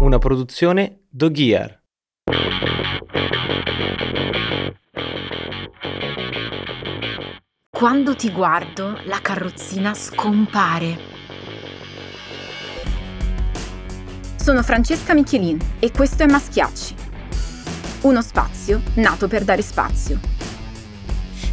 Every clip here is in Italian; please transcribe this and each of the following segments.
Una produzione Doghier. Quando ti guardo, la carrozzina scompare. Sono Francesca Michelin e questo è Maschiacci. Uno spazio nato per dare spazio.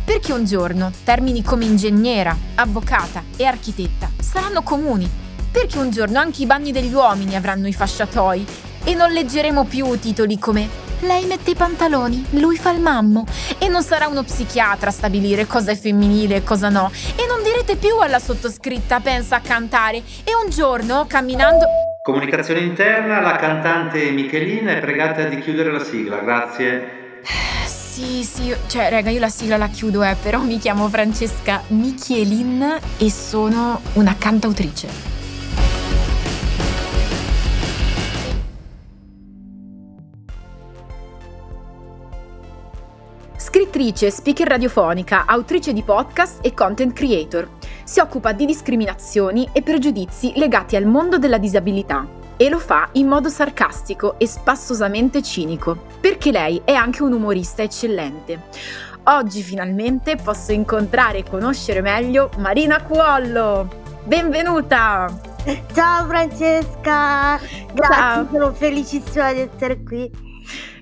Perché un giorno termini come ingegnera, avvocata e architetta saranno comuni. Perché un giorno anche i bagni degli uomini avranno i fasciatoi e non leggeremo più titoli come lei mette i pantaloni, lui fa il mammo. E non sarà uno psichiatra a stabilire cosa è femminile e cosa no. E non direte più alla sottoscritta pensa a cantare. E un giorno, camminando... Comunicazione interna, la cantante Michelina è pregata di chiudere la sigla, grazie. Sì, sì, cioè, raga, io la sigla la chiudo, eh, però mi chiamo Francesca Michelin e sono una cantautrice. Scrittrice, speaker radiofonica, autrice di podcast e content creator. Si occupa di discriminazioni e pregiudizi legati al mondo della disabilità e lo fa in modo sarcastico e spassosamente cinico, perché lei è anche un umorista eccellente. Oggi finalmente posso incontrare e conoscere meglio Marina Cuollo. Benvenuta! Ciao Francesca, grazie, Ciao. sono felicissima di essere qui.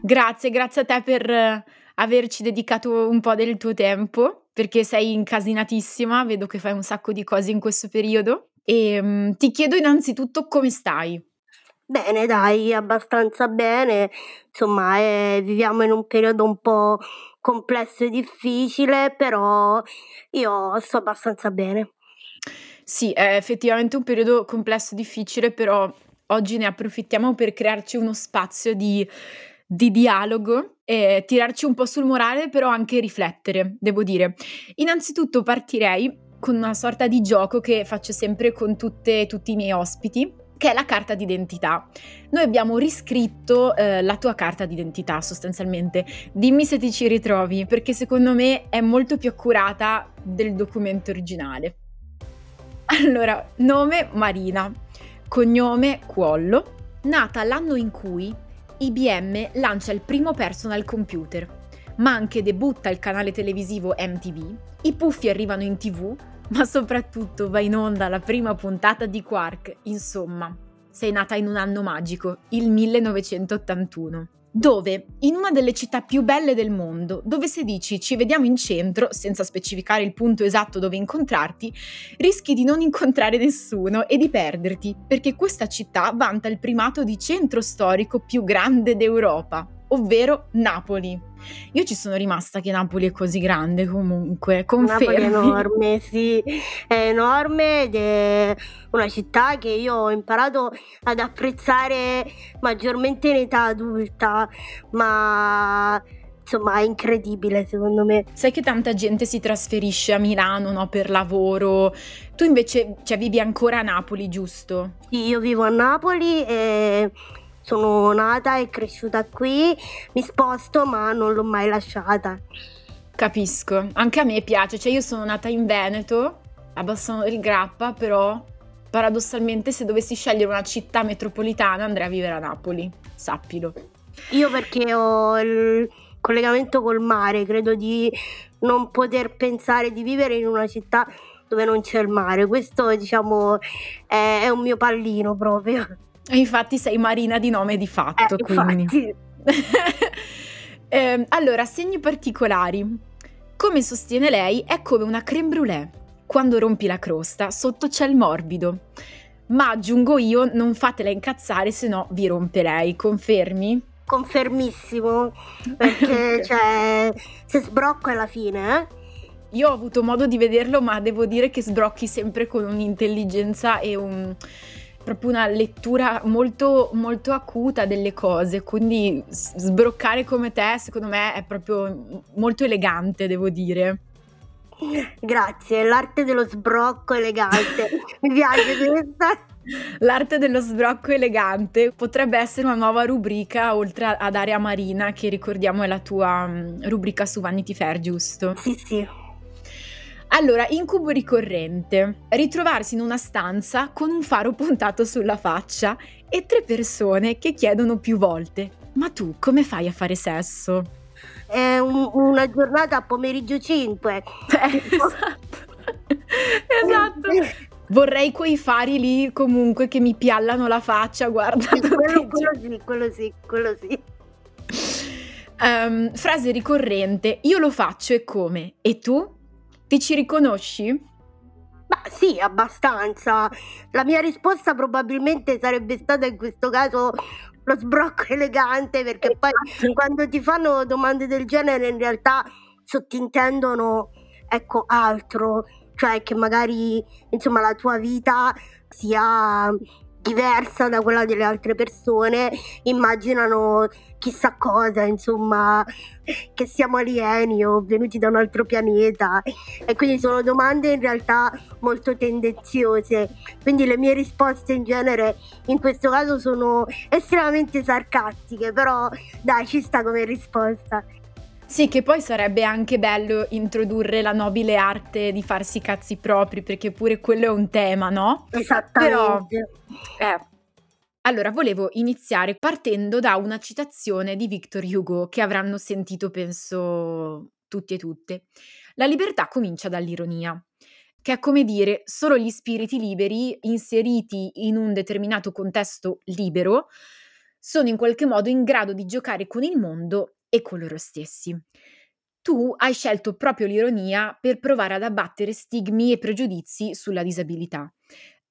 Grazie, grazie a te per averci dedicato un po' del tuo tempo, perché sei incasinatissima, vedo che fai un sacco di cose in questo periodo. E um, ti chiedo innanzitutto come stai. Bene, dai, abbastanza bene. Insomma, eh, viviamo in un periodo un po' complesso e difficile, però io sto abbastanza bene. Sì, è effettivamente un periodo complesso e difficile, però oggi ne approfittiamo per crearci uno spazio di di dialogo e tirarci un po' sul morale, però anche riflettere, devo dire. Innanzitutto partirei con una sorta di gioco che faccio sempre con tutte, tutti i miei ospiti, che è la carta d'identità. Noi abbiamo riscritto eh, la tua carta d'identità sostanzialmente. Dimmi se ti ci ritrovi, perché secondo me è molto più accurata del documento originale. Allora, nome Marina, cognome Cuollo, nata l'anno in cui IBM lancia il primo personal computer, ma anche debutta il canale televisivo MTV, i puffi arrivano in tv, ma soprattutto va in onda la prima puntata di Quark, insomma. Sei nata in un anno magico, il 1981 dove, in una delle città più belle del mondo, dove se dici ci vediamo in centro, senza specificare il punto esatto dove incontrarti, rischi di non incontrare nessuno e di perderti, perché questa città vanta il primato di centro storico più grande d'Europa ovvero Napoli. Io ci sono rimasta che Napoli è così grande comunque, confermi? Napoli è enorme, sì, è enorme ed è una città che io ho imparato ad apprezzare maggiormente in età adulta, ma insomma è incredibile secondo me. Sai che tanta gente si trasferisce a Milano no, per lavoro, tu invece cioè, vivi ancora a Napoli, giusto? Sì, io vivo a Napoli e sono nata e cresciuta qui, mi sposto ma non l'ho mai lasciata. Capisco, anche a me piace, cioè io sono nata in Veneto, a Bassano del Grappa, però paradossalmente se dovessi scegliere una città metropolitana andrei a vivere a Napoli, sappilo. Io perché ho il collegamento col mare, credo di non poter pensare di vivere in una città dove non c'è il mare, questo diciamo è, è un mio pallino proprio. E infatti sei Marina di nome di fatto, eh, quindi. eh, allora, segni particolari. Come sostiene lei, è come una creme brûlée. Quando rompi la crosta, sotto c'è il morbido. Ma aggiungo io, non fatela incazzare, se no vi romperei. Confermi? Confermissimo, perché cioè, se sbrocco alla fine, eh? Io ho avuto modo di vederlo, ma devo dire che sbrocchi sempre con un'intelligenza e un proprio una lettura molto, molto acuta delle cose, quindi sbroccare come te secondo me è proprio molto elegante, devo dire. Grazie, l'arte dello sbrocco elegante. Mi piace questa. L'arte dello sbrocco elegante potrebbe essere una nuova rubrica oltre ad Area Marina, che ricordiamo è la tua mm, rubrica su Vanity Fair, giusto? Sì, sì. Allora, incubo ricorrente. Ritrovarsi in una stanza con un faro puntato sulla faccia e tre persone che chiedono più volte: Ma tu come fai a fare sesso? È un- una giornata a pomeriggio 5. Eh, esatto. esatto. Vorrei quei fari lì comunque che mi piallano la faccia, guarda. Sì, quello, quello sì, quello sì, quello sì. Ehm, frase ricorrente, io lo faccio e come? E tu? Ti ci riconosci? Ma sì, abbastanza. La mia risposta probabilmente sarebbe stata in questo caso lo sbrocco elegante, perché poi Esatto. quando ti fanno domande del genere in realtà sottintendono, ecco, altro, cioè che magari, insomma, la tua vita sia diversa da quella delle altre persone, immaginano chissà cosa, insomma, che siamo alieni o venuti da un altro pianeta e quindi sono domande in realtà molto tendenziose. Quindi le mie risposte in genere in questo caso sono estremamente sarcastiche, però dai, ci sta come risposta. Sì, che poi sarebbe anche bello introdurre la nobile arte di farsi i cazzi propri, perché pure quello è un tema, no? Però, Esattamente. eh. Allora, volevo iniziare partendo da una citazione di Victor Hugo che avranno sentito, penso, tutti e tutte. La libertà comincia dall'ironia, che è come dire, solo gli spiriti liberi, inseriti in un determinato contesto libero, sono in qualche modo in grado di giocare con il mondo e con loro stessi. Tu hai scelto proprio l'ironia per provare ad abbattere stigmi e pregiudizi sulla disabilità.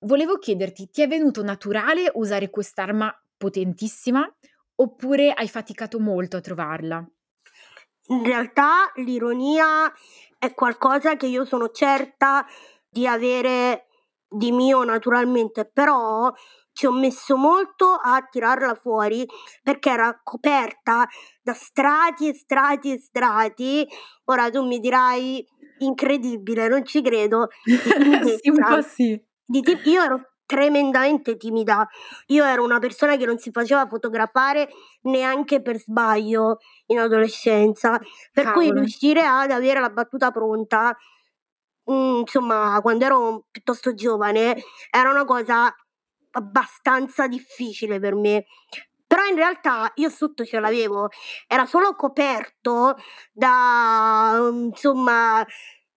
Volevo chiederti, ti è venuto naturale usare quest'arma potentissima oppure hai faticato molto a trovarla? In realtà l'ironia è qualcosa che io sono certa di avere di mio naturalmente, però ci ho messo molto a tirarla fuori perché era coperta da strati e strati e strati. Ora tu mi dirai incredibile, non ci credo, sì, un po' sì. Ti- io ero tremendamente timida. Io ero una persona che non si faceva fotografare neanche per sbaglio in adolescenza, per cui Cavolo. riuscire ad avere la battuta pronta, mm, insomma, quando ero piuttosto giovane, era una cosa abbastanza difficile per me. Però in realtà io sotto ce l'avevo, era solo coperto da, mm, insomma,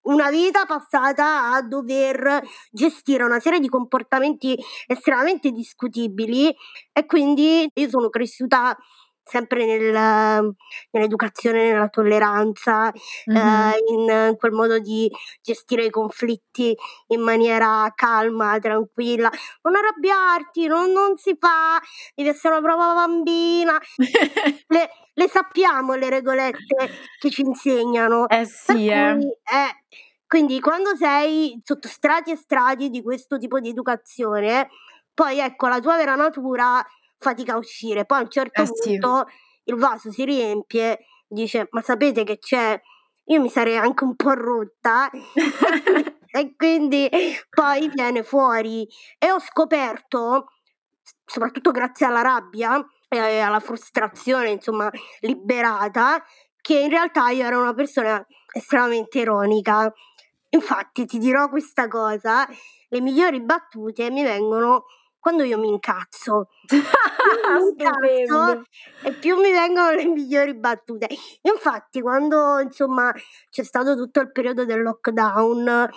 una vita passata a dover gestire una serie di comportamenti estremamente discutibili e quindi io sono cresciuta sempre nel- nell'educazione, nella tolleranza, Mhm. eh, in quel modo di gestire i conflitti in maniera calma, tranquilla. Non arrabbiarti, non, non si fa, devi essere una brava bambina. Le, le sappiamo le regolette che ci insegnano. eh sì, eh. eh, quindi quando sei sotto strati e strati di questo tipo di educazione, poi ecco la tua vera natura fatica a uscire. Poi a un certo Eh sì. punto il vaso si riempie, dice ma sapete che c'è? Io mi sarei anche un po' rotta e quindi poi viene fuori e ho scoperto, soprattutto grazie alla rabbia e alla frustrazione, insomma, liberata, che in realtà io ero una persona estremamente ironica. Infatti ti dirò questa cosa, le migliori battute mi vengono quando io mi incazzo. Più mi incazzo e più mi vengono le migliori battute. Infatti quando insomma c'è stato tutto il periodo del lockdown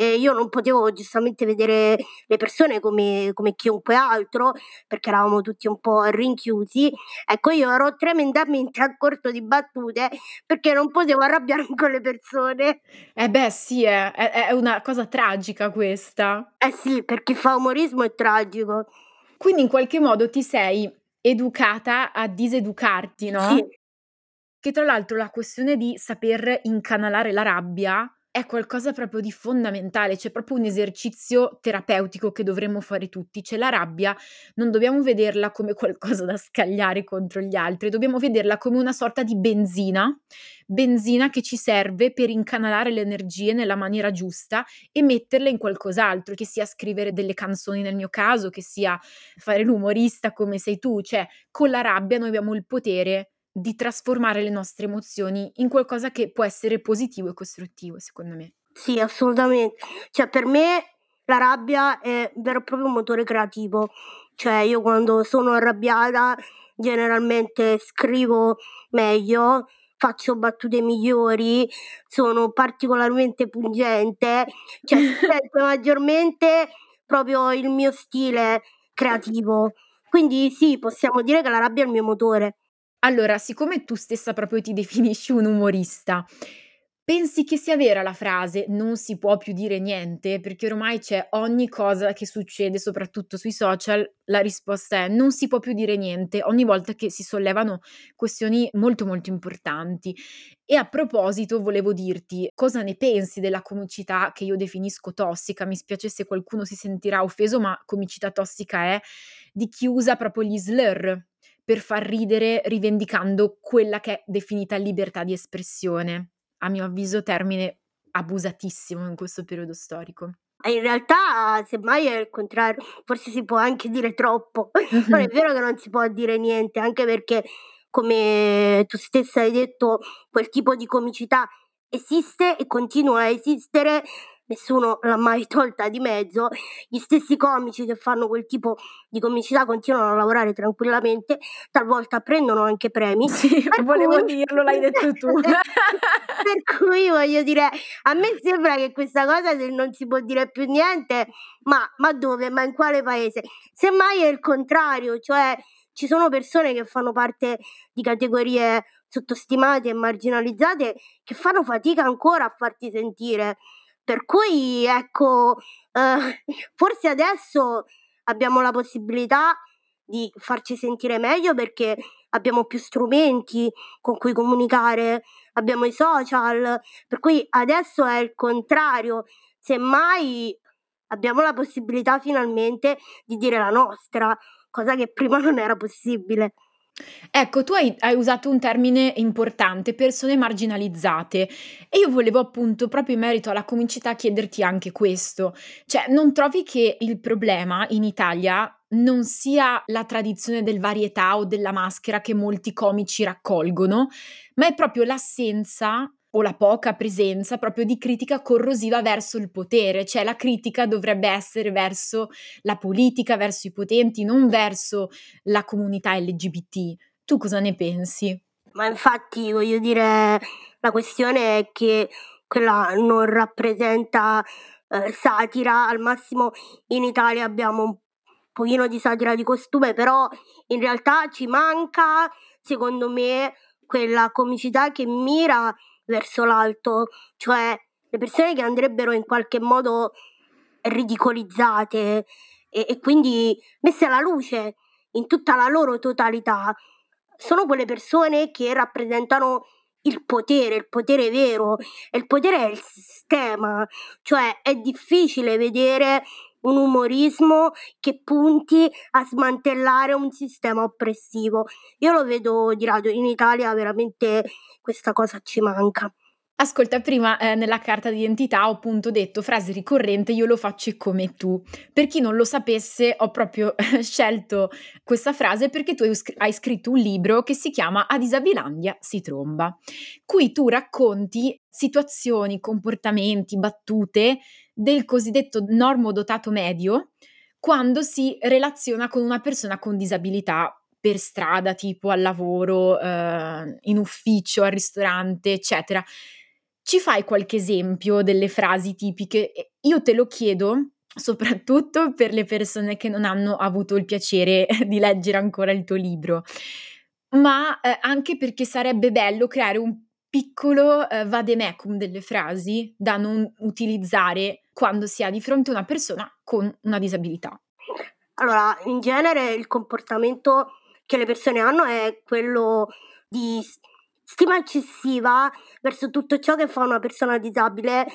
e io non potevo giustamente vedere le persone come, come chiunque altro perché eravamo tutti un po' rinchiusi. Ecco, io ero tremendamente a corto di battute perché non potevo arrabbiarmi con le persone. Eh beh, sì, è, è- è una cosa tragica questa. Eh sì, per chi fa umorismo è tragico. Quindi in qualche modo ti sei educata a diseducarti, Sì, no? Che tra l'altro la questione di saper incanalare la rabbia è qualcosa proprio di fondamentale, c'è proprio un esercizio terapeutico che dovremmo fare tutti. Cioè la rabbia non dobbiamo vederla come qualcosa da scagliare contro gli altri, dobbiamo vederla come una sorta di benzina, benzina che ci serve per incanalare le energie nella maniera giusta e metterle in qualcos'altro, che sia scrivere delle canzoni nel mio caso, che sia fare l'umorista come sei tu, cioè con la rabbia noi abbiamo il potere di trasformare le nostre emozioni in qualcosa che può essere positivo e costruttivo, secondo me. Sì, assolutamente. Cioè, per me la rabbia è vero e proprio un motore creativo. Cioè, io quando sono arrabbiata generalmente scrivo meglio, faccio battute migliori, sono particolarmente pungente, cioè sento maggiormente proprio il mio stile creativo. Quindi sì, possiamo dire che la rabbia è il mio motore. Allora, siccome tu stessa proprio ti definisci un umorista, pensi che sia vera la frase "non si può più dire niente"? Perché ormai c'è ogni cosa che succede, soprattutto sui social, la risposta è: non si può più dire niente, ogni volta che si sollevano questioni molto, molto importanti. E a proposito volevo dirti, cosa ne pensi della comicità che io definisco tossica? Mi spiace se qualcuno si sentirà offeso, ma comicità tossica è di chi usa proprio gli slur per far ridere rivendicando quella che è definita libertà di espressione. A mio avviso termine abusatissimo in questo periodo storico. In realtà, semmai è il contrario, forse si può anche dire troppo. Non è vero che non si può dire niente, anche perché, come tu stessa hai detto, quel tipo di comicità esiste e continua a esistere nessuno l'ha mai tolta di mezzo, gli stessi comici che fanno quel tipo di comicità continuano a lavorare tranquillamente, talvolta prendono anche premi. Sì, volevo cui... dirlo, l'hai detto tu. per cui voglio dire, a me sembra che questa cosa non si può dire più niente, ma, ma dove? Ma in quale paese? Semmai è il contrario, cioè ci sono persone che fanno parte di categorie sottostimate e marginalizzate che fanno fatica ancora a farti sentire. Per cui ecco, eh, forse adesso abbiamo la possibilità di farci sentire meglio perché abbiamo più strumenti con cui comunicare, abbiamo i social, per cui adesso è il contrario, semmai abbiamo la possibilità finalmente di dire la nostra, cosa che prima non era possibile. Ecco, tu hai hai usato un termine importante, persone marginalizzate, e io volevo appunto, proprio in merito alla comicità, chiederti anche questo. Cioè, non trovi che il problema in Italia non sia la tradizione del varietà o della maschera che molti comici raccolgono, ma è proprio l'assenza o la poca presenza proprio di critica corrosiva verso il potere, cioè la critica dovrebbe essere verso la politica, verso i potenti, non verso la comunità LGBT. Tu cosa ne pensi? Ma infatti voglio dire, la questione è che quella non rappresenta eh, satira, al massimo in Italia abbiamo un pochino di satira di costume, però in realtà ci manca, secondo me, quella comicità che mira verso l'alto, cioè le persone che andrebbero in qualche modo ridicolizzate e, e quindi messe alla luce in tutta la loro totalità, sono quelle persone che rappresentano il potere, il potere vero, e il potere è il sistema, cioè è difficile vedere un umorismo che punti a smantellare un sistema oppressivo. Io lo vedo di radio, in Italia veramente questa cosa ci manca. Ascolta, prima eh, nella carta d'identità ho appunto detto frase ricorrente, io lo faccio come tu. Per chi non lo sapesse, ho proprio scelto questa frase perché tu hai scritto un libro che si chiama A Disabilandia si tromba. Qui tu racconti situazioni, comportamenti, battute del cosiddetto normodotato medio quando si relaziona con una persona con disabilità per strada, tipo al lavoro, eh, in ufficio, al ristorante, eccetera. Ci fai qualche esempio delle frasi tipiche? Io te lo chiedo soprattutto per le persone che non hanno avuto il piacere di leggere ancora il tuo libro, ma eh, anche perché sarebbe bello creare un piccolo eh, vademecum delle frasi da non utilizzare quando si ha di fronte una persona con una disabilità. Allora, in genere il comportamento che le persone hanno è quello di stima eccessiva verso tutto ciò che fa una persona disabile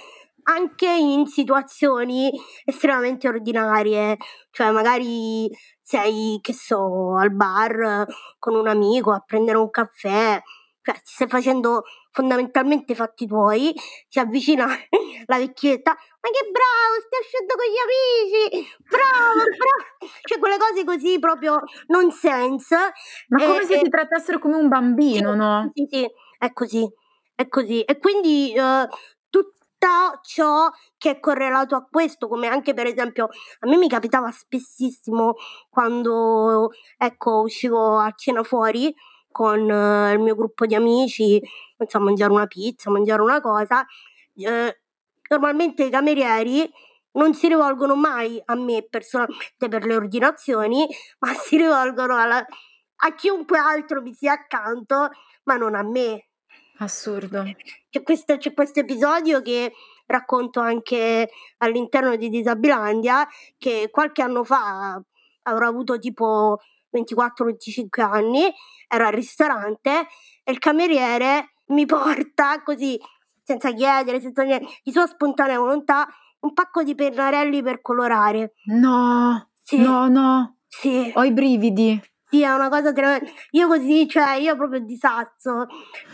anche in situazioni estremamente ordinarie, cioè magari sei, che so, al bar con un amico a prendere un caffè, cioè ti stai facendo fondamentalmente i fatti tuoi, si avvicina la vecchietta, ma che bravo, stai uscendo con gli amici, bravo, bravo, cioè quelle cose così proprio nonsense. Ma come e, se ti trattassero come un bambino, sì, no? Sì, sì, è così, è così. E quindi tutta tutto ciò che è correlato a questo, come anche per esempio a me mi capitava spessissimo quando ecco uscivo a cena fuori con eh, il mio gruppo di amici, non so, mangiare una pizza, mangiare una cosa, eh, normalmente i camerieri non si rivolgono mai a me personalmente per le ordinazioni, ma si rivolgono alla, a chiunque altro mi sia accanto, ma non a me. Assurdo. C'è questo, c'è questo episodio che racconto anche all'interno di Disabilandia, che qualche anno fa avrò avuto tipo 24-25 anni, ero al ristorante e il cameriere mi porta così, senza chiedere, senza niente, di sua spontanea volontà, un pacco di pennarelli per colorare. No, Sì. no, no, Sì, ho i brividi. sì, è una cosa tremenda. Io così, cioè, io proprio disazzo.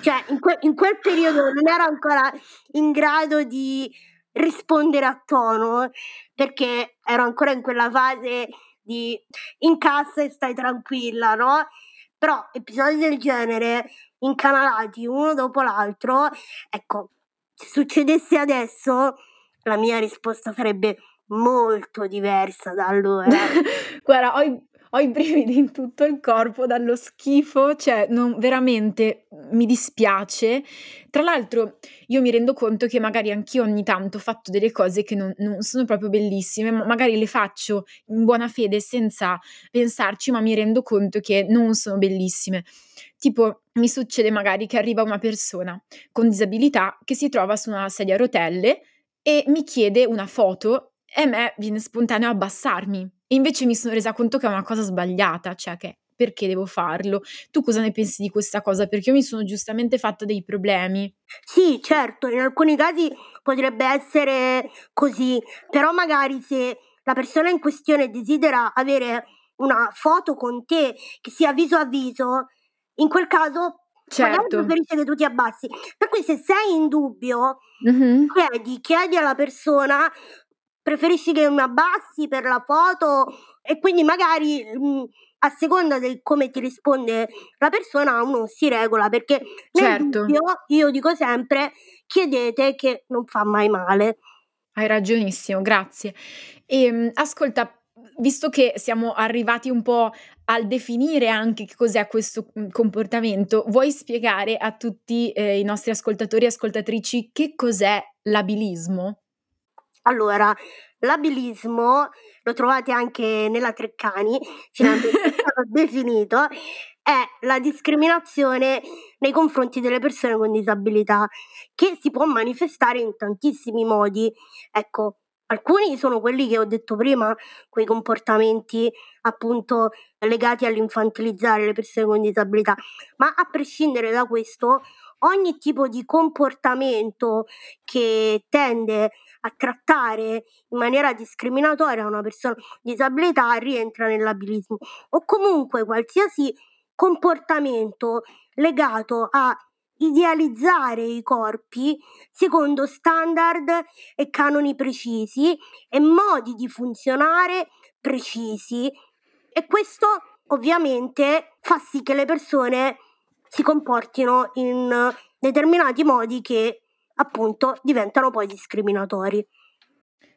Cioè, in, que- in quel periodo non ero ancora in grado di rispondere a tono, perché ero ancora in quella fase di incassa e stai tranquilla, no? Però episodi del genere incanalati uno dopo l'altro, ecco, se succedesse adesso, la mia risposta sarebbe molto diversa da allora. Guarda, ho ho i brividi in tutto il corpo dallo schifo, cioè non, veramente mi dispiace. Tra l'altro io mi rendo conto che magari anch'io ogni tanto ho fatto delle cose che non, non sono proprio bellissime, ma magari le faccio in buona fede senza pensarci, ma mi rendo conto che non sono bellissime. Tipo, mi succede magari che arriva una persona con disabilità che si trova su una sedia a rotelle e mi chiede una foto e a me viene spontaneo abbassarmi. E invece mi sono resa conto che è una cosa sbagliata, cioè che perché devo farlo? Tu cosa ne pensi di questa cosa? Perché io mi sono giustamente fatta dei problemi. Sì, certo, in alcuni casi potrebbe essere così, però magari se la persona in questione desidera avere una foto con te che sia viso a viso, in quel caso Certo. preferisce che tu ti abbassi. Per cui se sei in dubbio, Mhm. chiedi, chiedi alla persona, preferisci che mi abbassi per la foto e quindi magari mh, a seconda di come ti risponde la persona uno si regola perché nel Certo. dubbio io dico sempre chiedete che non fa mai male. Hai ragionissimo, grazie. E ascolta, visto che siamo arrivati un po' al definire anche che cos'è questo mm, comportamento, vuoi spiegare a tutti eh, i nostri ascoltatori e ascoltatrici che cos'è l'abilismo? Allora, l'abilismo lo trovate anche nella Treccani, finalmente è stato definito, è la discriminazione nei confronti delle persone con disabilità, che si può manifestare in tantissimi modi. Ecco, alcuni sono quelli che ho detto prima, quei comportamenti appunto legati all'infantilizzare le persone con disabilità, ma a prescindere da questo, ogni tipo di comportamento che tende a trattare in maniera discriminatoria una persona con disabilità rientra nell'abilismo o comunque qualsiasi comportamento legato a idealizzare i corpi secondo standard e canoni precisi e modi di funzionare precisi. E questo ovviamente fa sì che le persone si comportino in determinati modi che appunto diventano poi discriminatori.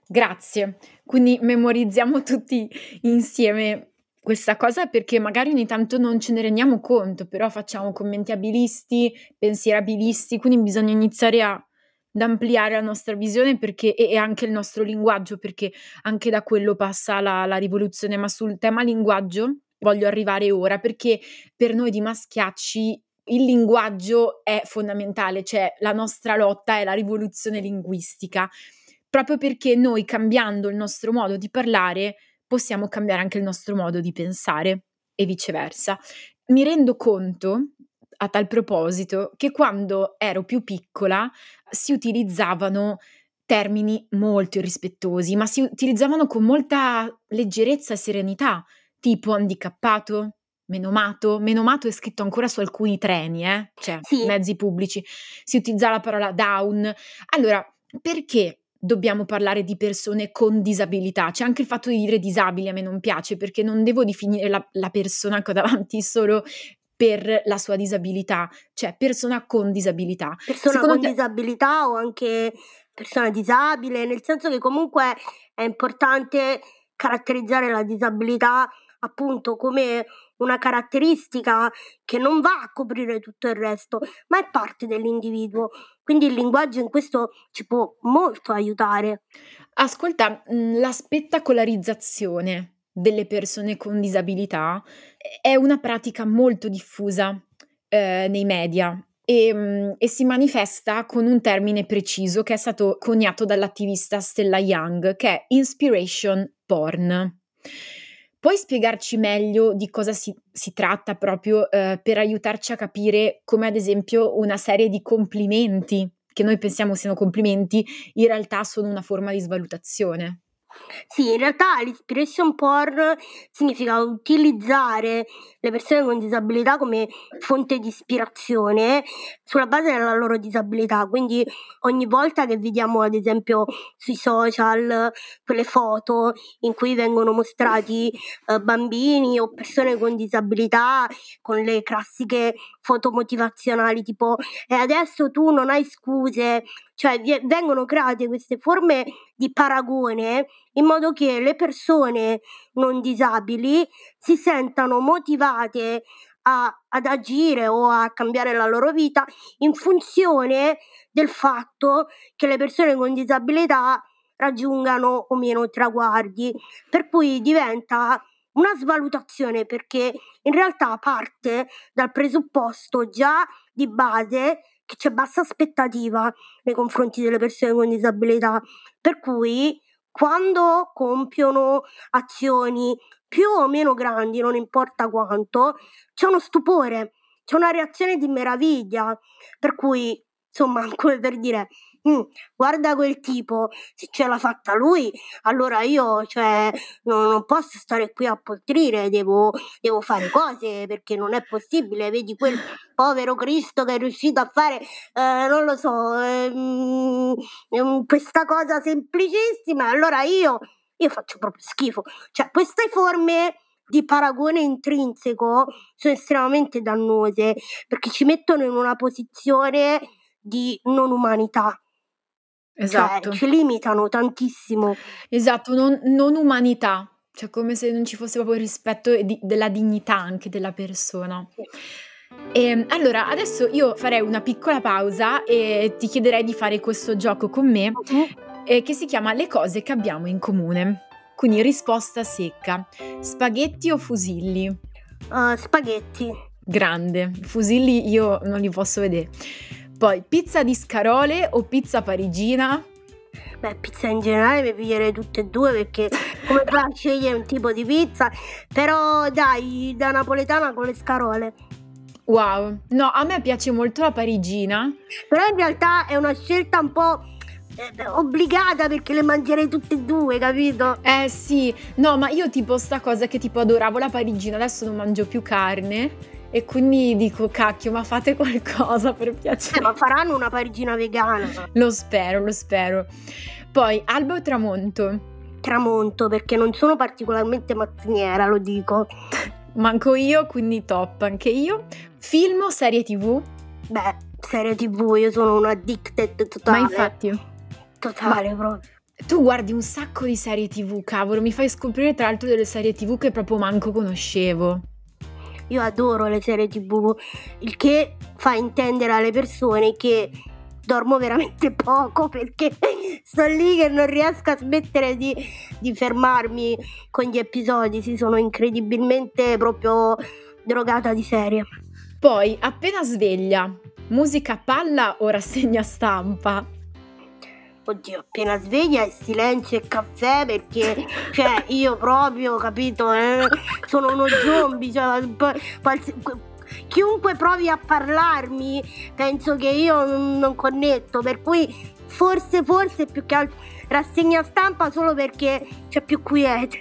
Grazie. Quindi memorizziamo tutti insieme questa cosa perché magari ogni tanto non ce ne rendiamo conto, però facciamo commenti abilisti, pensieri abilisti, quindi bisogna iniziare a, ad ampliare la nostra visione perché, e, e anche il nostro linguaggio, perché anche da quello passa la, la rivoluzione. Ma sul tema linguaggio voglio arrivare ora perché per noi di maschiacci il linguaggio è fondamentale, cioè la nostra lotta è la rivoluzione linguistica, proprio perché noi cambiando il nostro modo di parlare possiamo cambiare anche il nostro modo di pensare e viceversa. Mi rendo conto a tal proposito che quando ero più piccola si utilizzavano termini molto irrispettosi, ma si utilizzavano con molta leggerezza e serenità, tipo handicappato, menomato. Menomato è scritto ancora su alcuni treni, eh? cioè Sì. mezzi pubblici. Si utilizza la parola down. Allora, perché dobbiamo parlare di persone con disabilità? C'è anche il fatto di dire disabili, a me non piace, perché non devo definire la, la persona che ho davanti solo per la sua disabilità, cioè persona con disabilità. Persona Secondo con te- disabilità o anche persona disabile, nel senso che comunque è importante caratterizzare la disabilità appunto come una caratteristica che non va a coprire tutto il resto, ma è parte dell'individuo. Quindi il linguaggio in questo ci può molto aiutare. Ascolta, mhmm, la spettacolarizzazione delle persone con disabilità è una pratica molto diffusa, ehm, nei media, ehm, e si manifesta con un termine preciso che è stato coniato dall'attivista Stella Young, che è inspiration porn. Puoi spiegarci meglio di cosa si si tratta proprio, ehm, per aiutarci a capire come ad esempio una serie di complimenti, che noi pensiamo siano complimenti, in realtà sono una forma di svalutazione? Sì, in realtà l'inspiration porn significa utilizzare le persone con disabilità come fonte di ispirazione sulla base della loro disabilità. Quindi ogni volta che vediamo ad esempio sui social quelle foto in cui vengono mostrati eh, bambini o persone con disabilità con le classiche foto motivazionali tipo e adesso tu non hai scuse, cioè vengono create queste forme di paragone in modo che le persone non disabili si sentano motivate a, ad agire o a cambiare la loro vita in funzione del fatto che le persone con disabilità raggiungano o meno traguardi, per cui diventa una svalutazione perché in realtà parte dal presupposto già di base che c'è bassa aspettativa nei confronti delle persone con disabilità, per cui quando compiono azioni più o meno grandi, non importa quanto, c'è uno stupore, c'è una reazione di meraviglia, per cui insomma, come per dire, mm, guarda quel tipo, se ce l'ha fatta lui, allora io cioè, non, non posso stare qui a poltrire, devo, devo, fare cose perché non è possibile, vedi quel povero Cristo che è riuscito a fare, eh, non lo so, ehm, questa cosa semplicissima, allora io, io faccio proprio schifo. Cioè, queste forme di paragone intrinseco sono estremamente dannose perché ci mettono in una posizione di non umanità. Cioè, Esatto. ci limitano tantissimo. Esatto, non non umanità, cioè come se non ci fosse proprio il rispetto e di della dignità anche della persona. Sì. Ehm, allora adesso io farei una piccola pausa e ti chiederei di fare questo gioco con me, Mh-mh. ehm, che si chiama "Le cose che abbiamo in comune". Quindi risposta secca: spaghetti o fusilli? Uhm, spaghetti. Grande, fusilli io non li posso vedè. Poi pizza di scarole o pizza parigina? Beh, pizza in generale mi piglierei tutte e due perché come fai a scegliere un tipo di pizza? Però dai, da napoletana con le scarole. Wow, no, a me piace molto la parigina. Però in realtà è una scelta un po' eh, obbligata perché le mangerei tutte e due, capito? Eh sì, no, ma io tipo sta cosa che tipo adoravo la parigina, adesso non mangio più carne e quindi dico cacchio, ma fate qualcosa per Eh, piacere. ma faranno una parigina vegana. Lo spero, lo spero. Poi alba o tramonto? Tramonto perché non sono particolarmente mattiniera, lo dico. Manco io, quindi top anche io. Film o serie TV? Beh, serie tv, io sono un addicted totale. Ma infatti, Totale proprio. tu guardi un sacco di serie TV, cavolo, mi fai scoprire tra l'altro delle serie TV che proprio manco conoscevo. Io adoro le serie tv, il che fa intendere alle persone che dormo veramente poco perché sto lì che non riesco a smettere di, di fermarmi con gli episodi, sì, sono incredibilmente proprio drogata di serie. Poi, appena sveglia, musica palla o rassegna stampa? Oddio, appena sveglia silenzio e caffè perché, cioè, io proprio, capito, eh, sono uno zombie, cioè, p- quals- chiunque provi a parlarmi, penso che io non, connetto, per cui forse, forse più che altro rassegna stampa solo perché c'è più quiete.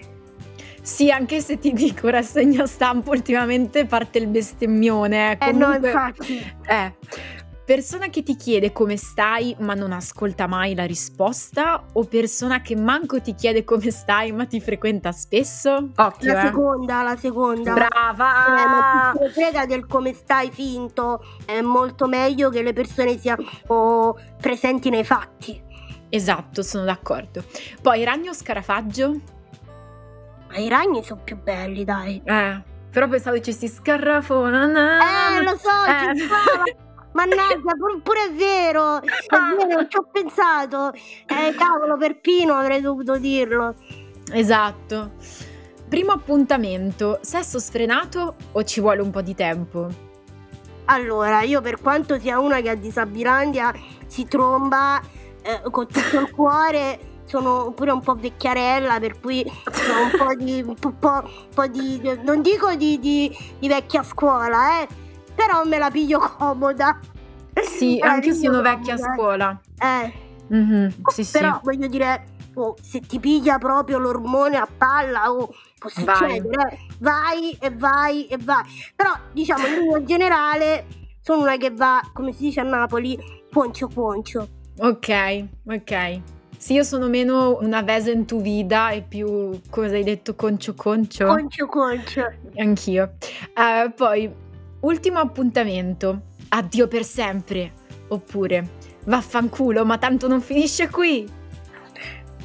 Sì, anche se ti dico rassegna stampa ultimamente parte il bestemmione. Eh, Eh no, comunque- infatti. Eh, persona che ti chiede come stai ma non ascolta mai la risposta o persona che manco ti chiede come stai ma ti frequenta spesso? Occhio, La eh. seconda, la seconda. Eh, Brava! ma chi frega del come stai finto, è molto meglio che le persone siano presenti nei fatti. Esatto, sono d'accordo. Poi ragno o scarafaggio? Ma i ragni sono più belli, dai. Eh, però pensavo dicessi scarrafona. na, Eh, lo so, Eh. ci stava. Mannaggia, pur- pure è vero, è vero, non ci ho pensato. Eh, cavolo, per Pino avrei dovuto dirlo. Esatto. Primo appuntamento, sesso sfrenato o ci vuole un po' di tempo? Allora, io per quanto sia una che a Disabilandia si tromba eh, con tutto il cuore, sono pure un po' vecchiarella, per cui ho un po' di, un po', po'- po' di non dico di, di- di vecchia scuola, eh, però me la piglio comoda. Sì, anche io piglio sono vecchia a scuola. Eh, Mhm, sì, sì. però voglio dire, oh, se ti piglia proprio l'ormone a palla, oh, può Vai. succedere, eh. vai e vai e vai. Però diciamo in linea generale sono una che va, come si dice a Napoli, poncio poncio. Ok, ok. Sì, io sono meno una vesen tu vida e più, cosa hai detto, concio concio? Concio concio. Anch'io. Eh, poi, ultimo appuntamento. Addio per sempre. Oppure, vaffanculo, ma tanto non finisce qui.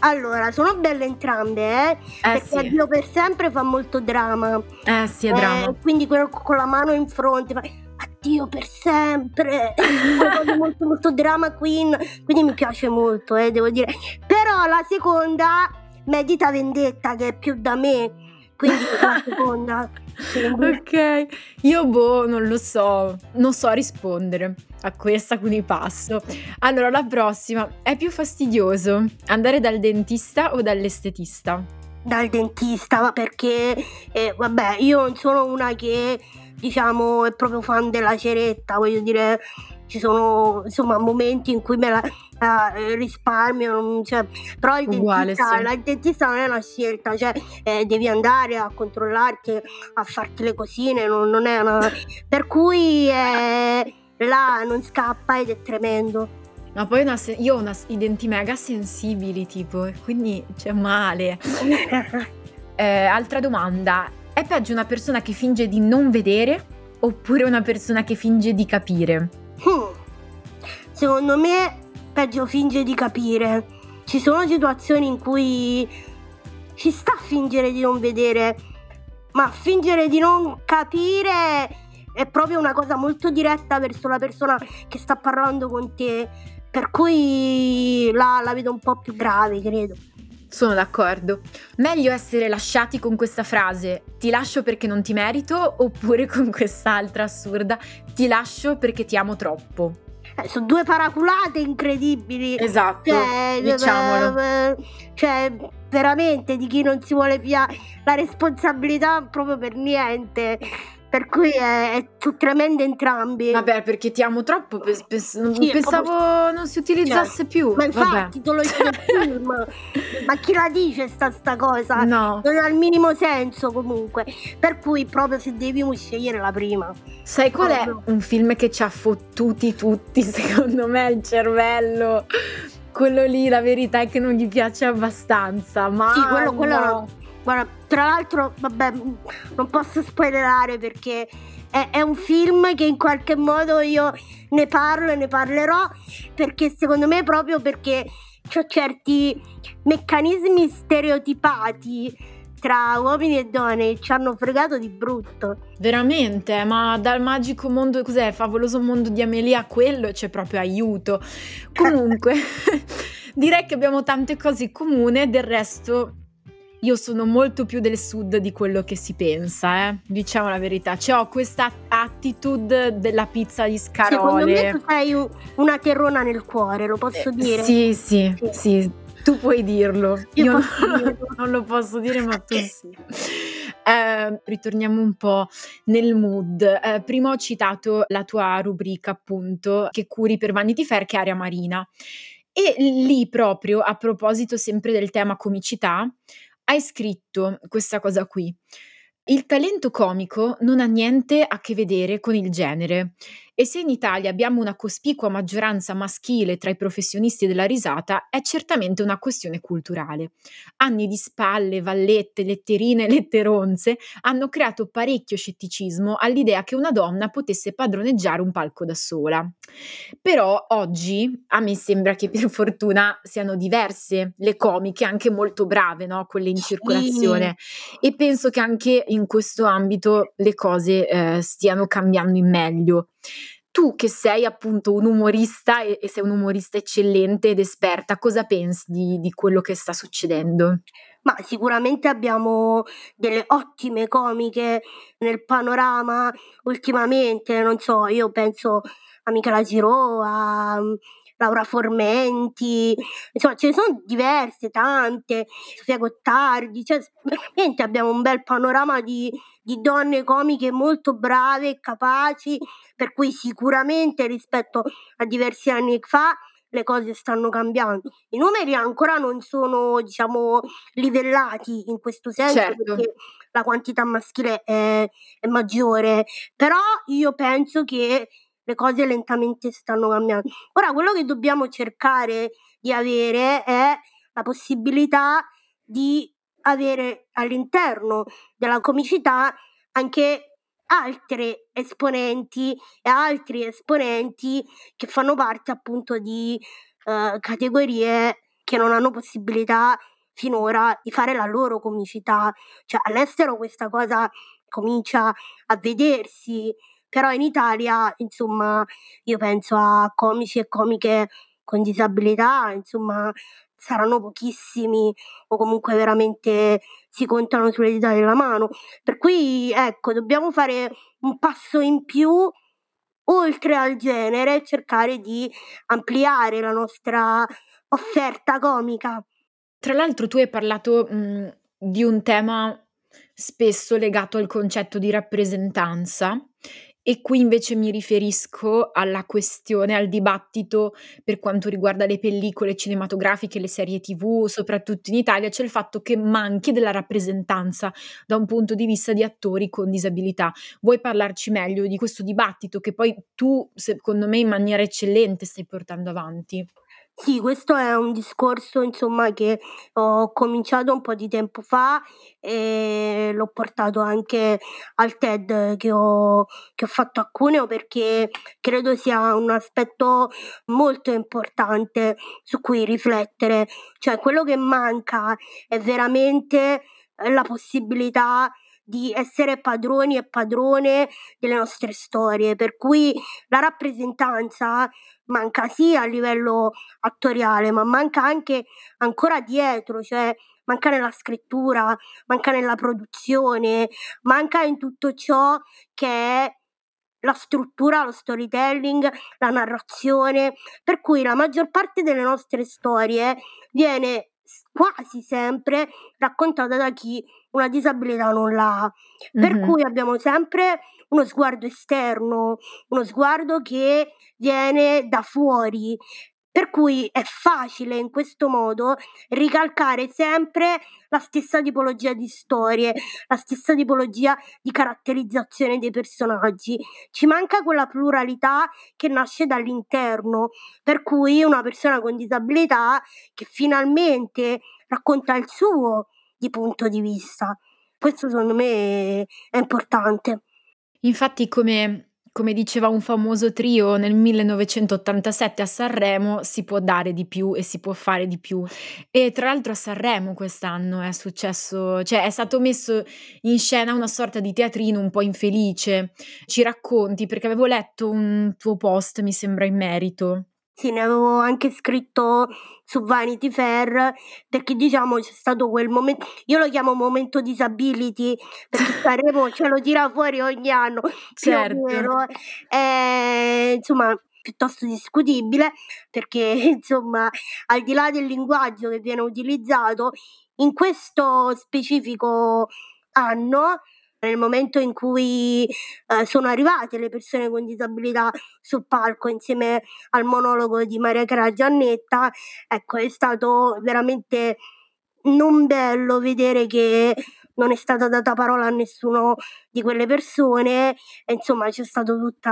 Allora, sono belle entrambe, eh? Eh perché sì, Addio per sempre fa molto dramma. eh sì, è Eh, dramma. quindi quello con la mano in fronte fa Addio per sempre. Molto molto drama queen, quindi mi piace molto, eh, devo dire. Però la seconda medita vendetta che è più da me, quindi la seconda. Ok, io boh, non lo so, non so rispondere a questa, quindi passo. Allora, la prossima, è più fastidioso andare dal dentista o dall'estetista? dal dentista perché eh, vabbè io non sono una che diciamo è proprio fan della ceretta voglio dire ci sono insomma momenti in cui me la eh, risparmio non- cioè, però il Uguale, dentista, sì. la- il dentista non è una scelta cioè eh, devi andare a controllarti a farti le cosine non, non è una per cui eh, là non scappa ed è tremendo Ma poi una io ho una- i denti mega sensibili, tipo, e quindi c'è male. Eh, altra domanda, è peggio una persona che finge di non vedere oppure una persona che finge di capire? Hmm. Secondo me peggio finge di capire. Ci sono situazioni in cui ci sta a fingere di non vedere, ma fingere di non capire è proprio una cosa molto diretta verso la persona che sta parlando con te. Per cui la, la vedo un po' più grave, credo. Sono d'accordo. Meglio essere lasciati con questa frase ti lascio perché non ti merito oppure con quest'altra assurda ti lascio perché ti amo troppo. Eh, sono due paraculate incredibili. Esatto, Cioè, diciamolo. eh, cioè, veramente di chi non si vuole pigliare la responsabilità proprio per niente. Per cui è, è su tremende entrambi. Vabbè, perché ti amo troppo, pe- pe- non- Sì, pensavo non si utilizzasse più. Ma Vabbè. infatti, te lo dico nel film. Ma chi la dice sta, sta cosa? No, Non ha il minimo senso comunque. Per cui proprio se devi scegliere la prima. sai qual è Proprio. un film che ci ha fottuti tutti, secondo me, il cervello? Quello lì, la verità è che non gli piace abbastanza, ma Sì, quello- quello no. Guarda, tra l'altro, vabbè, non posso spoilerare perché è, è un film che in qualche modo io ne parlo e ne parlerò perché secondo me proprio perché c'ho certi meccanismi stereotipati tra uomini e donne che ci hanno fregato di brutto. Veramente, ma dal magico mondo, cos'è? Favoloso mondo di Amelia quello c'è proprio aiuto. Comunque, direi che abbiamo tante cose in comune, del resto io sono molto più del sud di quello che si pensa, eh? Diciamo la verità. Cioè, ho questa attitude della pizza di Secondo me scarole. tu sei un- una terrona nel cuore, lo posso Eh, dire? Sì, sì, Sì. sì, tu puoi dirlo. Io Io, posso non, dirlo. non lo posso dire, ma tu sì. Eh, ritorniamo un po' nel mood. Eh, prima ho citato la tua rubrica, appunto, che curi per Vanity Fair, che è Area Marina. E lì proprio, a proposito sempre del tema comicità, hai scritto questa cosa qui. Il talento comico non ha niente a che vedere con il genere E se in Italia abbiamo una cospicua maggioranza maschile tra i professionisti della risata, è certamente una questione culturale. Anni di spalle, vallette, letterine letteronze hanno creato parecchio scetticismo all'idea che una donna potesse padroneggiare un palco da sola. Però oggi a me sembra che per fortuna siano diverse le comiche, anche molto brave, no? quelle in circolazione. E penso che anche in questo ambito le cose eh, stiano cambiando in meglio tu che sei appunto un umorista e, e sei un umorista eccellente ed esperta, cosa pensi di, di quello che sta succedendo? Ma sicuramente abbiamo delle ottime comiche nel panorama ultimamente, non so, io penso a Michela Giro, a mm, Laura Formenti, insomma ce ne sono diverse, tante, Sofia Gottardi, cioè veramente abbiamo un bel panorama di, di donne comiche molto brave e capaci, per cui sicuramente rispetto a diversi anni fa le cose stanno cambiando. I numeri ancora non sono, diciamo, livellati in questo senso certo. perché la quantità maschile è, è maggiore, però io penso che le cose lentamente stanno cambiando. Ora, quello che dobbiamo cercare di avere è la possibilità di avere all'interno della comicità anche altre esponenti e altri esponenti che fanno parte appunto di uh, categorie che non hanno possibilità finora di fare la loro comicità. Cioè all'estero questa cosa comincia a vedersi, però in Italia, insomma, io penso a comici e comiche con disabilità, insomma, saranno pochissimi o comunque veramente si contano sulle dita della mano. Per cui ecco, dobbiamo fare un passo in più oltre al genere cercare di ampliare la nostra offerta comica. Tra l'altro tu hai parlato mh, di un tema spesso legato al concetto di rappresentanza e qui invece mi riferisco alla questione, al dibattito per quanto riguarda le pellicole cinematografiche, le serie TV, soprattutto in Italia, c'è il fatto che manchi della rappresentanza da un punto di vista di attori con disabilità. Vuoi parlarci meglio di questo dibattito che poi tu, secondo me, in maniera eccellente stai portando avanti? Sì, questo è un discorso insomma che ho cominciato un po' di tempo fa e l'ho portato anche al TED che ho, che ho fatto a Cuneo perché credo sia un aspetto molto importante su cui riflettere. Cioè quello che manca è veramente la possibilità di essere padroni e padrone delle nostre storie, per cui la rappresentanza manca sia a livello attoriale, ma manca anche ancora dietro, cioè manca nella scrittura, manca nella produzione, manca in tutto ciò che è la struttura, lo storytelling, la narrazione, per cui la maggior parte delle nostre storie viene quasi sempre raccontata da chi una disabilità non l'ha. Per mm-hmm. cui abbiamo sempre uno sguardo esterno, uno sguardo che viene da fuori. Per cui è facile in questo modo ricalcare sempre la stessa tipologia di storie, la stessa tipologia di caratterizzazione dei personaggi. Ci manca quella pluralità che nasce dall'interno, per cui una persona con disabilità che finalmente racconta il suo di punto di vista. Questo secondo me è importante. Infatti, come, come diceva un famoso trio nel 1987 a Sanremo, si può dare di più e si può fare di più. E tra l'altro a Sanremo quest'anno è successo, cioè è stato messo in scena una sorta di teatrino un po' infelice. Ci racconti, perché avevo letto un tuo post, mi sembra, in merito. Sì, ne avevo anche scritto su Vanity Fair perché diciamo c'è stato quel momento, io lo chiamo momento disability perché Sanremo ce lo tira fuori ogni anno, certo. È, insomma piuttosto discutibile perché insomma al di là del linguaggio che viene utilizzato in questo specifico anno nel momento in cui eh, sono arrivate le persone con disabilità sul palco insieme al monologo di Maria Cara Giannetta, ecco, è stato veramente non bello vedere che non è stata data parola a nessuno di quelle persone. E insomma c'è stato tutto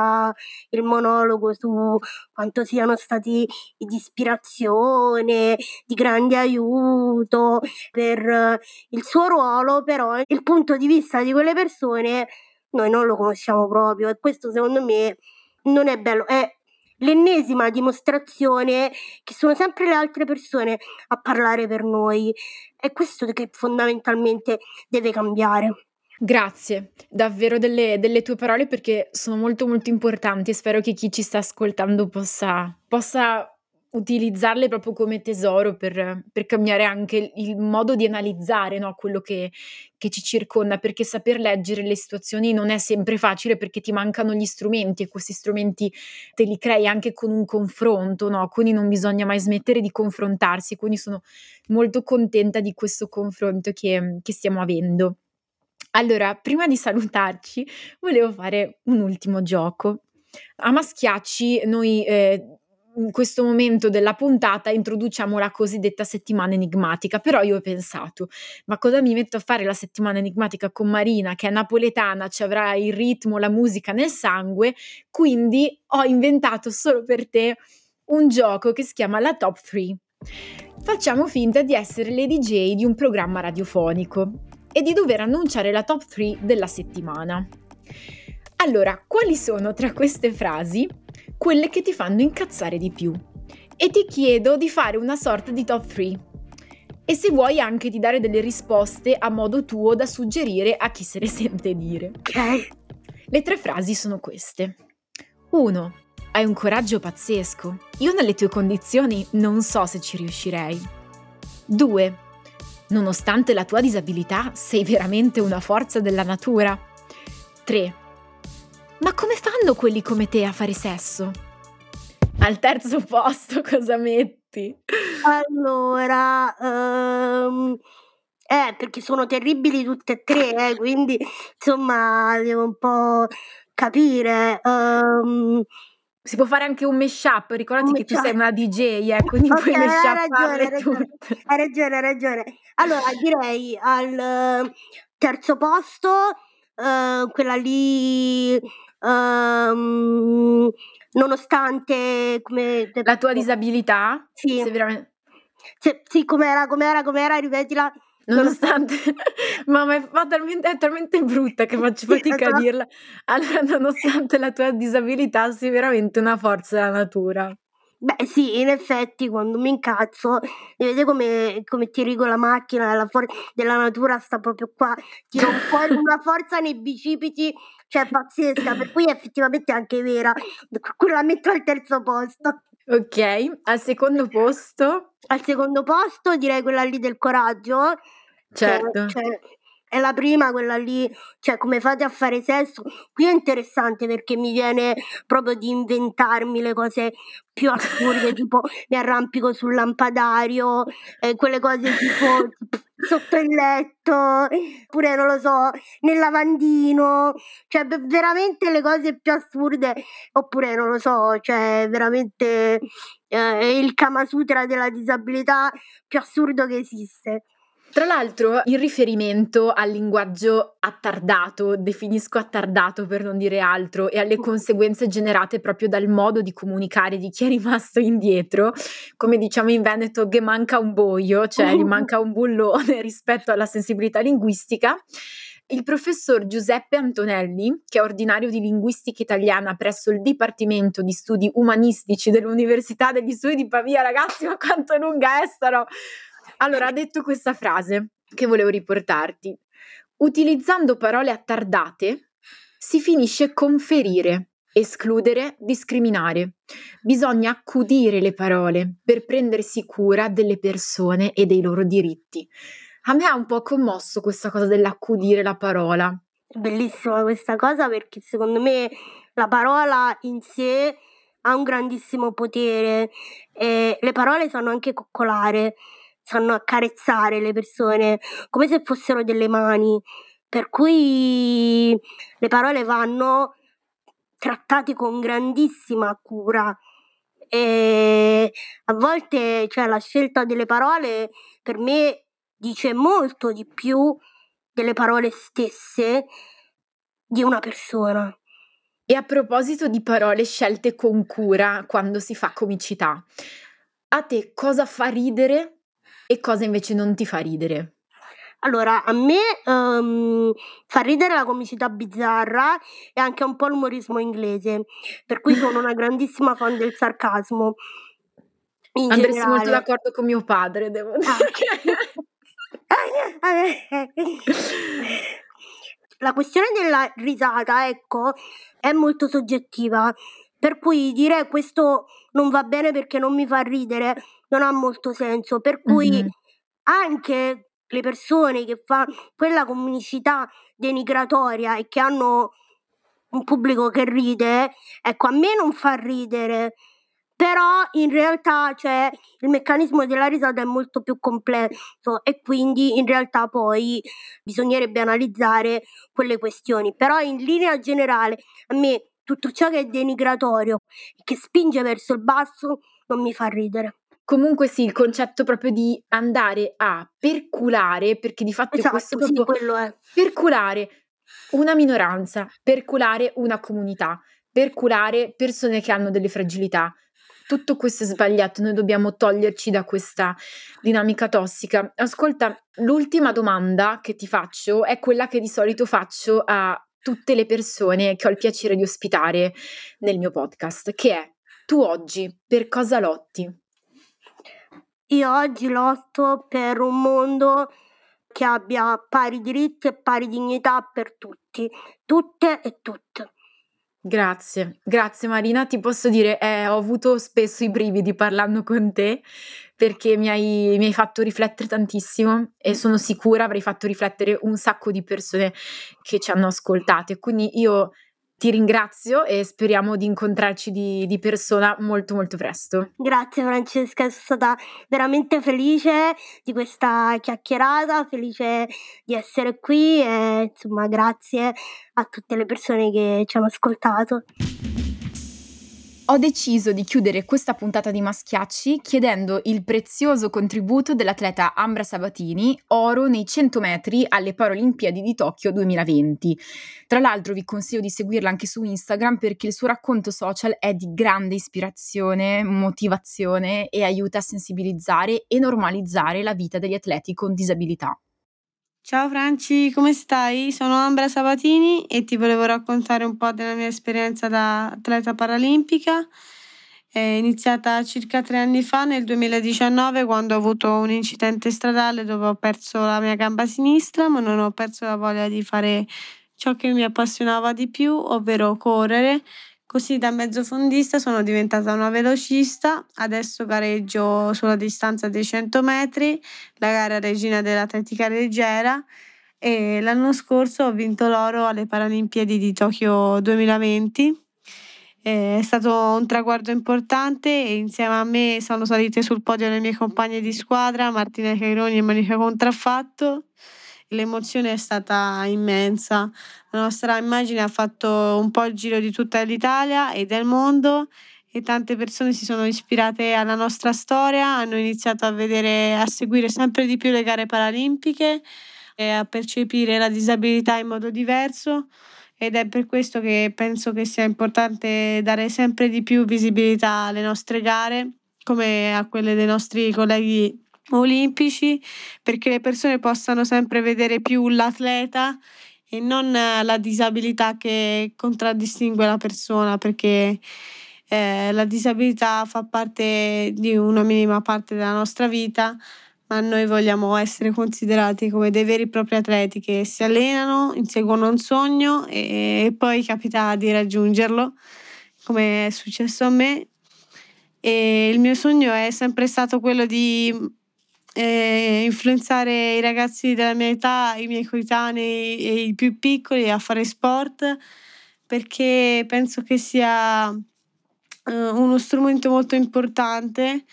il monologo su quanto siano stati di ispirazione, di grande aiuto per il suo ruolo, però il punto di vista di quelle persone noi non lo conosciamo proprio. E questo secondo me non è bello, è l'ennesima dimostrazione che sono sempre le altre persone a parlare per noi. È questo che fondamentalmente deve cambiare. Grazie davvero delle, delle, tue parole perché sono molto molto importanti e spero che chi ci sta ascoltando possa, possa utilizzarle proprio come tesoro per, per cambiare anche il modo di analizzare no, quello che, che, ci circonda, perché saper leggere le situazioni non è sempre facile perché ti mancano gli strumenti e questi strumenti te li crei anche con un confronto, no? quindi non bisogna mai smettere di confrontarsi, quindi sono molto contenta di questo confronto che, che stiamo avendo. Allora, prima di salutarci, volevo fare un ultimo gioco. A Maschiacci noi eh, in questo momento della puntata introduciamo la cosiddetta settimana enigmatica, però io ho pensato, ma cosa mi metto a fare la settimana enigmatica con Marina che è napoletana, ci avrà il ritmo, la musica nel sangue, quindi ho inventato solo per te un gioco che si chiama la Top 3. Facciamo finta di essere le DJ di un programma radiofonico e di dover annunciare la top 3 della settimana. Allora, quali sono tra queste frasi quelle che ti fanno incazzare di più. E ti chiedo di fare una sorta di top 3. E se vuoi anche di dare delle risposte a modo tuo da suggerire a chi se le sente dire. Ok. Le tre frasi sono queste. 1. Hai un coraggio pazzesco. Io nelle tue condizioni non so se ci riuscirei. 2. Nonostante la tua disabilità, sei veramente una forza della natura. 3. Ma come fanno quelli come te a fare sesso? Al terzo posto cosa metti? Allora, um, eh, perché sono terribili tutte e tre, eh, quindi insomma devo un po' capire. Um, si può fare anche un mashup, ricordati che tu sei una DJ, eh, quindi okay, puoi mashup tutte. Hai ragione, hai ragione. Allora, direi al terzo posto, uh, quella lì um, nonostante come, la tua disabilità? Sì. Veramente... Sì, sì, com'era, com'era, com'era, ripetila. Nonostante, ma è, talmente, è talmente brutta che faccio fatica a esatto. dirla. Allora, nonostante la tua disabilità, sei veramente una forza della natura. Beh, sì, in effetti, quando mi incazzo, vedete come, come tiri con la macchina, la for- della natura sta proprio qua, tiro fuori una forza nei bicipiti cioè pazzesca, per cui è effettivamente anche vera. La metto al terzo posto. Ok, al secondo posto? Al secondo posto direi quella lì del coraggio. Certo. Cioè, cioè, è la prima, quella lì, cioè come fate a fare sesso? Qui è interessante perché mi viene proprio di inventarmi le cose più assurde, tipo mi arrampico sul lampadario, eh, quelle cose tipo sotto il letto, oppure non lo so, nel lavandino, cioè veramente le cose più assurde, oppure non lo so, cioè veramente eh, il Kama Sutra della disabilità più assurdo che esiste. Tra l'altro, in riferimento al linguaggio attardato, definisco attardato per non dire altro, e alle conseguenze generate proprio dal modo di comunicare di chi è rimasto indietro, come diciamo in Veneto, che manca un boio, cioè gli manca un bullone rispetto alla sensibilità linguistica. Il professor Giuseppe Antonelli, che è ordinario di linguistica italiana presso il Dipartimento di Studi Umanistici dell'Università degli Studi di Pavia, ragazzi, ma quanto lunga è sta no? Allora, ha detto questa frase che volevo riportarti. Utilizzando parole attardate si finisce con ferire, escludere, discriminare. Bisogna accudire le parole per prendersi cura delle persone e dei loro diritti. A me ha un po' commosso questa cosa dell'accudire la parola. Bellissima questa cosa perché secondo me la parola in sé ha un grandissimo potere e le parole sanno anche coccolare sanno accarezzare le persone come se fossero delle mani, per cui le parole vanno trattate con grandissima cura. E a volte cioè, la scelta delle parole per me dice molto di più delle parole stesse di una persona. E a proposito di parole scelte con cura quando si fa comicità, a te cosa fa ridere e cosa invece non ti fa ridere? Allora, a me um, fa ridere la comicità bizzarra e anche un po' l'umorismo inglese, per cui sono una grandissima fan del sarcasmo. In Andresti generale. molto d'accordo con mio padre, devo ah, dire. la questione della risata, ecco, è molto soggettiva. Per cui dire questo non va bene perché non mi fa ridere non ha molto senso. Per cui mm-hmm. anche le persone che fanno quella comicità denigratoria e che hanno un pubblico che ride, ecco, a me non fa ridere. Però in realtà cioè, il meccanismo della risata è molto più complesso e quindi in realtà poi bisognerebbe analizzare quelle questioni. Però in linea generale a me tutto ciò che è denigratorio e che spinge verso il basso non mi fa ridere. Comunque sì, il concetto proprio di andare a perculare, perché di fatto esatto, questo sì, quello è. perculare una minoranza, perculare una comunità, perculare persone che hanno delle fragilità. Tutto questo è sbagliato, noi dobbiamo toglierci da questa dinamica tossica. Ascolta, l'ultima domanda che ti faccio è quella che di solito faccio a tutte le persone che ho il piacere di ospitare nel mio podcast, che è tu oggi per cosa lotti? Io oggi lotto per un mondo che abbia pari diritti e pari dignità per tutti, tutte e tutte. Grazie, grazie Marina. Ti posso dire, eh, ho avuto spesso i brividi parlando con te perché mi hai, mi hai fatto riflettere tantissimo e sono sicura avrei fatto riflettere un sacco di persone che ci hanno ascoltate. Quindi io ti ringrazio e speriamo di incontrarci di, di, persona molto molto presto. Grazie Francesca, sono stata veramente felice di questa chiacchierata, felice di essere qui e insomma grazie a tutte le persone che ci hanno ascoltato. Ho deciso di chiudere questa puntata di Maschiacci chiedendo il prezioso contributo dell'atleta Ambra Sabatini, oro nei 100 metri alle Paralimpiadi di Tokyo 2020. Tra l'altro vi consiglio di seguirla anche su Instagram perché il suo racconto social è di grande ispirazione, motivazione e aiuta a sensibilizzare e normalizzare la vita degli atleti con disabilità. Ciao Franci, come stai? Sono Ambra Sabatini e ti volevo raccontare un po' della mia esperienza da atleta paralimpica. È iniziata circa tre anni fa, nel 2019, quando ho avuto un incidente stradale dove ho perso la mia gamba sinistra, ma non ho perso la voglia di fare ciò che mi appassionava di più, ovvero correre Così da mezzofondista sono diventata una velocista, adesso gareggio sulla distanza dei 100 metri, la gara regina dell'atletica leggera. E l'anno scorso ho vinto l'oro alle Paralimpiadi di Tokyo 2020. È stato un traguardo importante e insieme a me sono salite sul podio le mie compagne di squadra Martina Caironi e Monica Contraffatto l'emozione è stata immensa. La nostra immagine ha fatto un po' il giro di tutta l'Italia e del mondo e tante persone si sono ispirate alla nostra storia, hanno iniziato a vedere, a seguire sempre di più le gare paralimpiche e a percepire la disabilità in modo diverso ed è per questo che penso che sia importante dare sempre di più visibilità alle nostre gare come a quelle dei nostri colleghi olimpici perché le persone possano sempre vedere più l'atleta e non la disabilità che contraddistingue la persona perché eh, la disabilità fa parte di una minima parte della nostra vita ma noi vogliamo essere considerati come dei veri e propri atleti che si allenano, inseguono un sogno e, e poi capita di raggiungerlo come è successo a me. E il mio sogno è sempre stato quello di eh, influenzare i ragazzi della mia età, i miei coetanei e i più piccoli a fare sport perché penso che sia eh, uno strumento molto importante.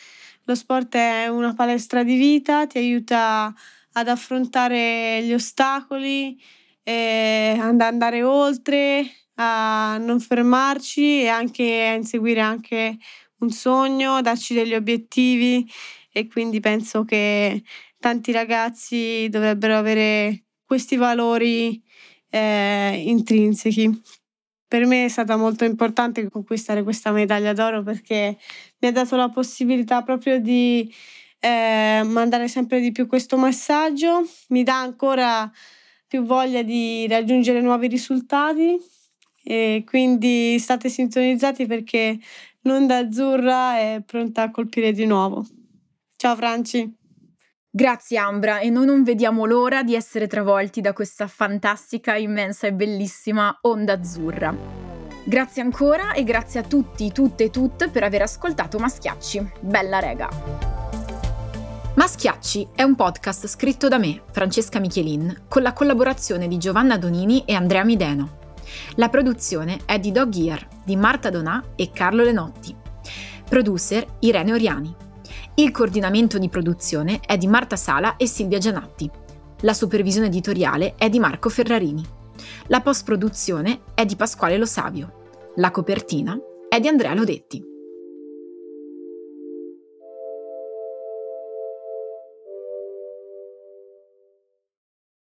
Lo sport è una palestra di vita, ti aiuta ad affrontare gli ostacoli, eh, ad andare oltre, a non fermarci e anche a inseguire anche un sogno, darci degli obiettivi e quindi penso che tanti ragazzi dovrebbero avere questi valori eh, intrinseci. Per me è stata molto importante conquistare questa medaglia d'oro perché mi ha dato la possibilità proprio di eh, mandare sempre di più questo messaggio, mi dà ancora più voglia di raggiungere nuovi risultati e quindi state sintonizzati perché l'onda azzurra è pronta a colpire di nuovo. Ciao Franci. Grazie Ambra e noi non vediamo l'ora di essere travolti da questa fantastica, immensa e bellissima onda azzurra. Grazie ancora e grazie a tutti, tutte e tutte per aver ascoltato Maschiacci. Bella rega! Maschiacci è un podcast scritto da me, Francesca Michelin, con la collaborazione di Giovanna Donini e Andrea Mideno. La produzione è di Dog Ear, di Marta Donà e Carlo Lenotti. Producer Irene Oriani. Il coordinamento di produzione è di Marta Sala e Silvia Gianatti. La supervisione editoriale è di Marco Ferrarini. La post-produzione è di Pasquale Lo Savio. La copertina è di Andrea Lodetti.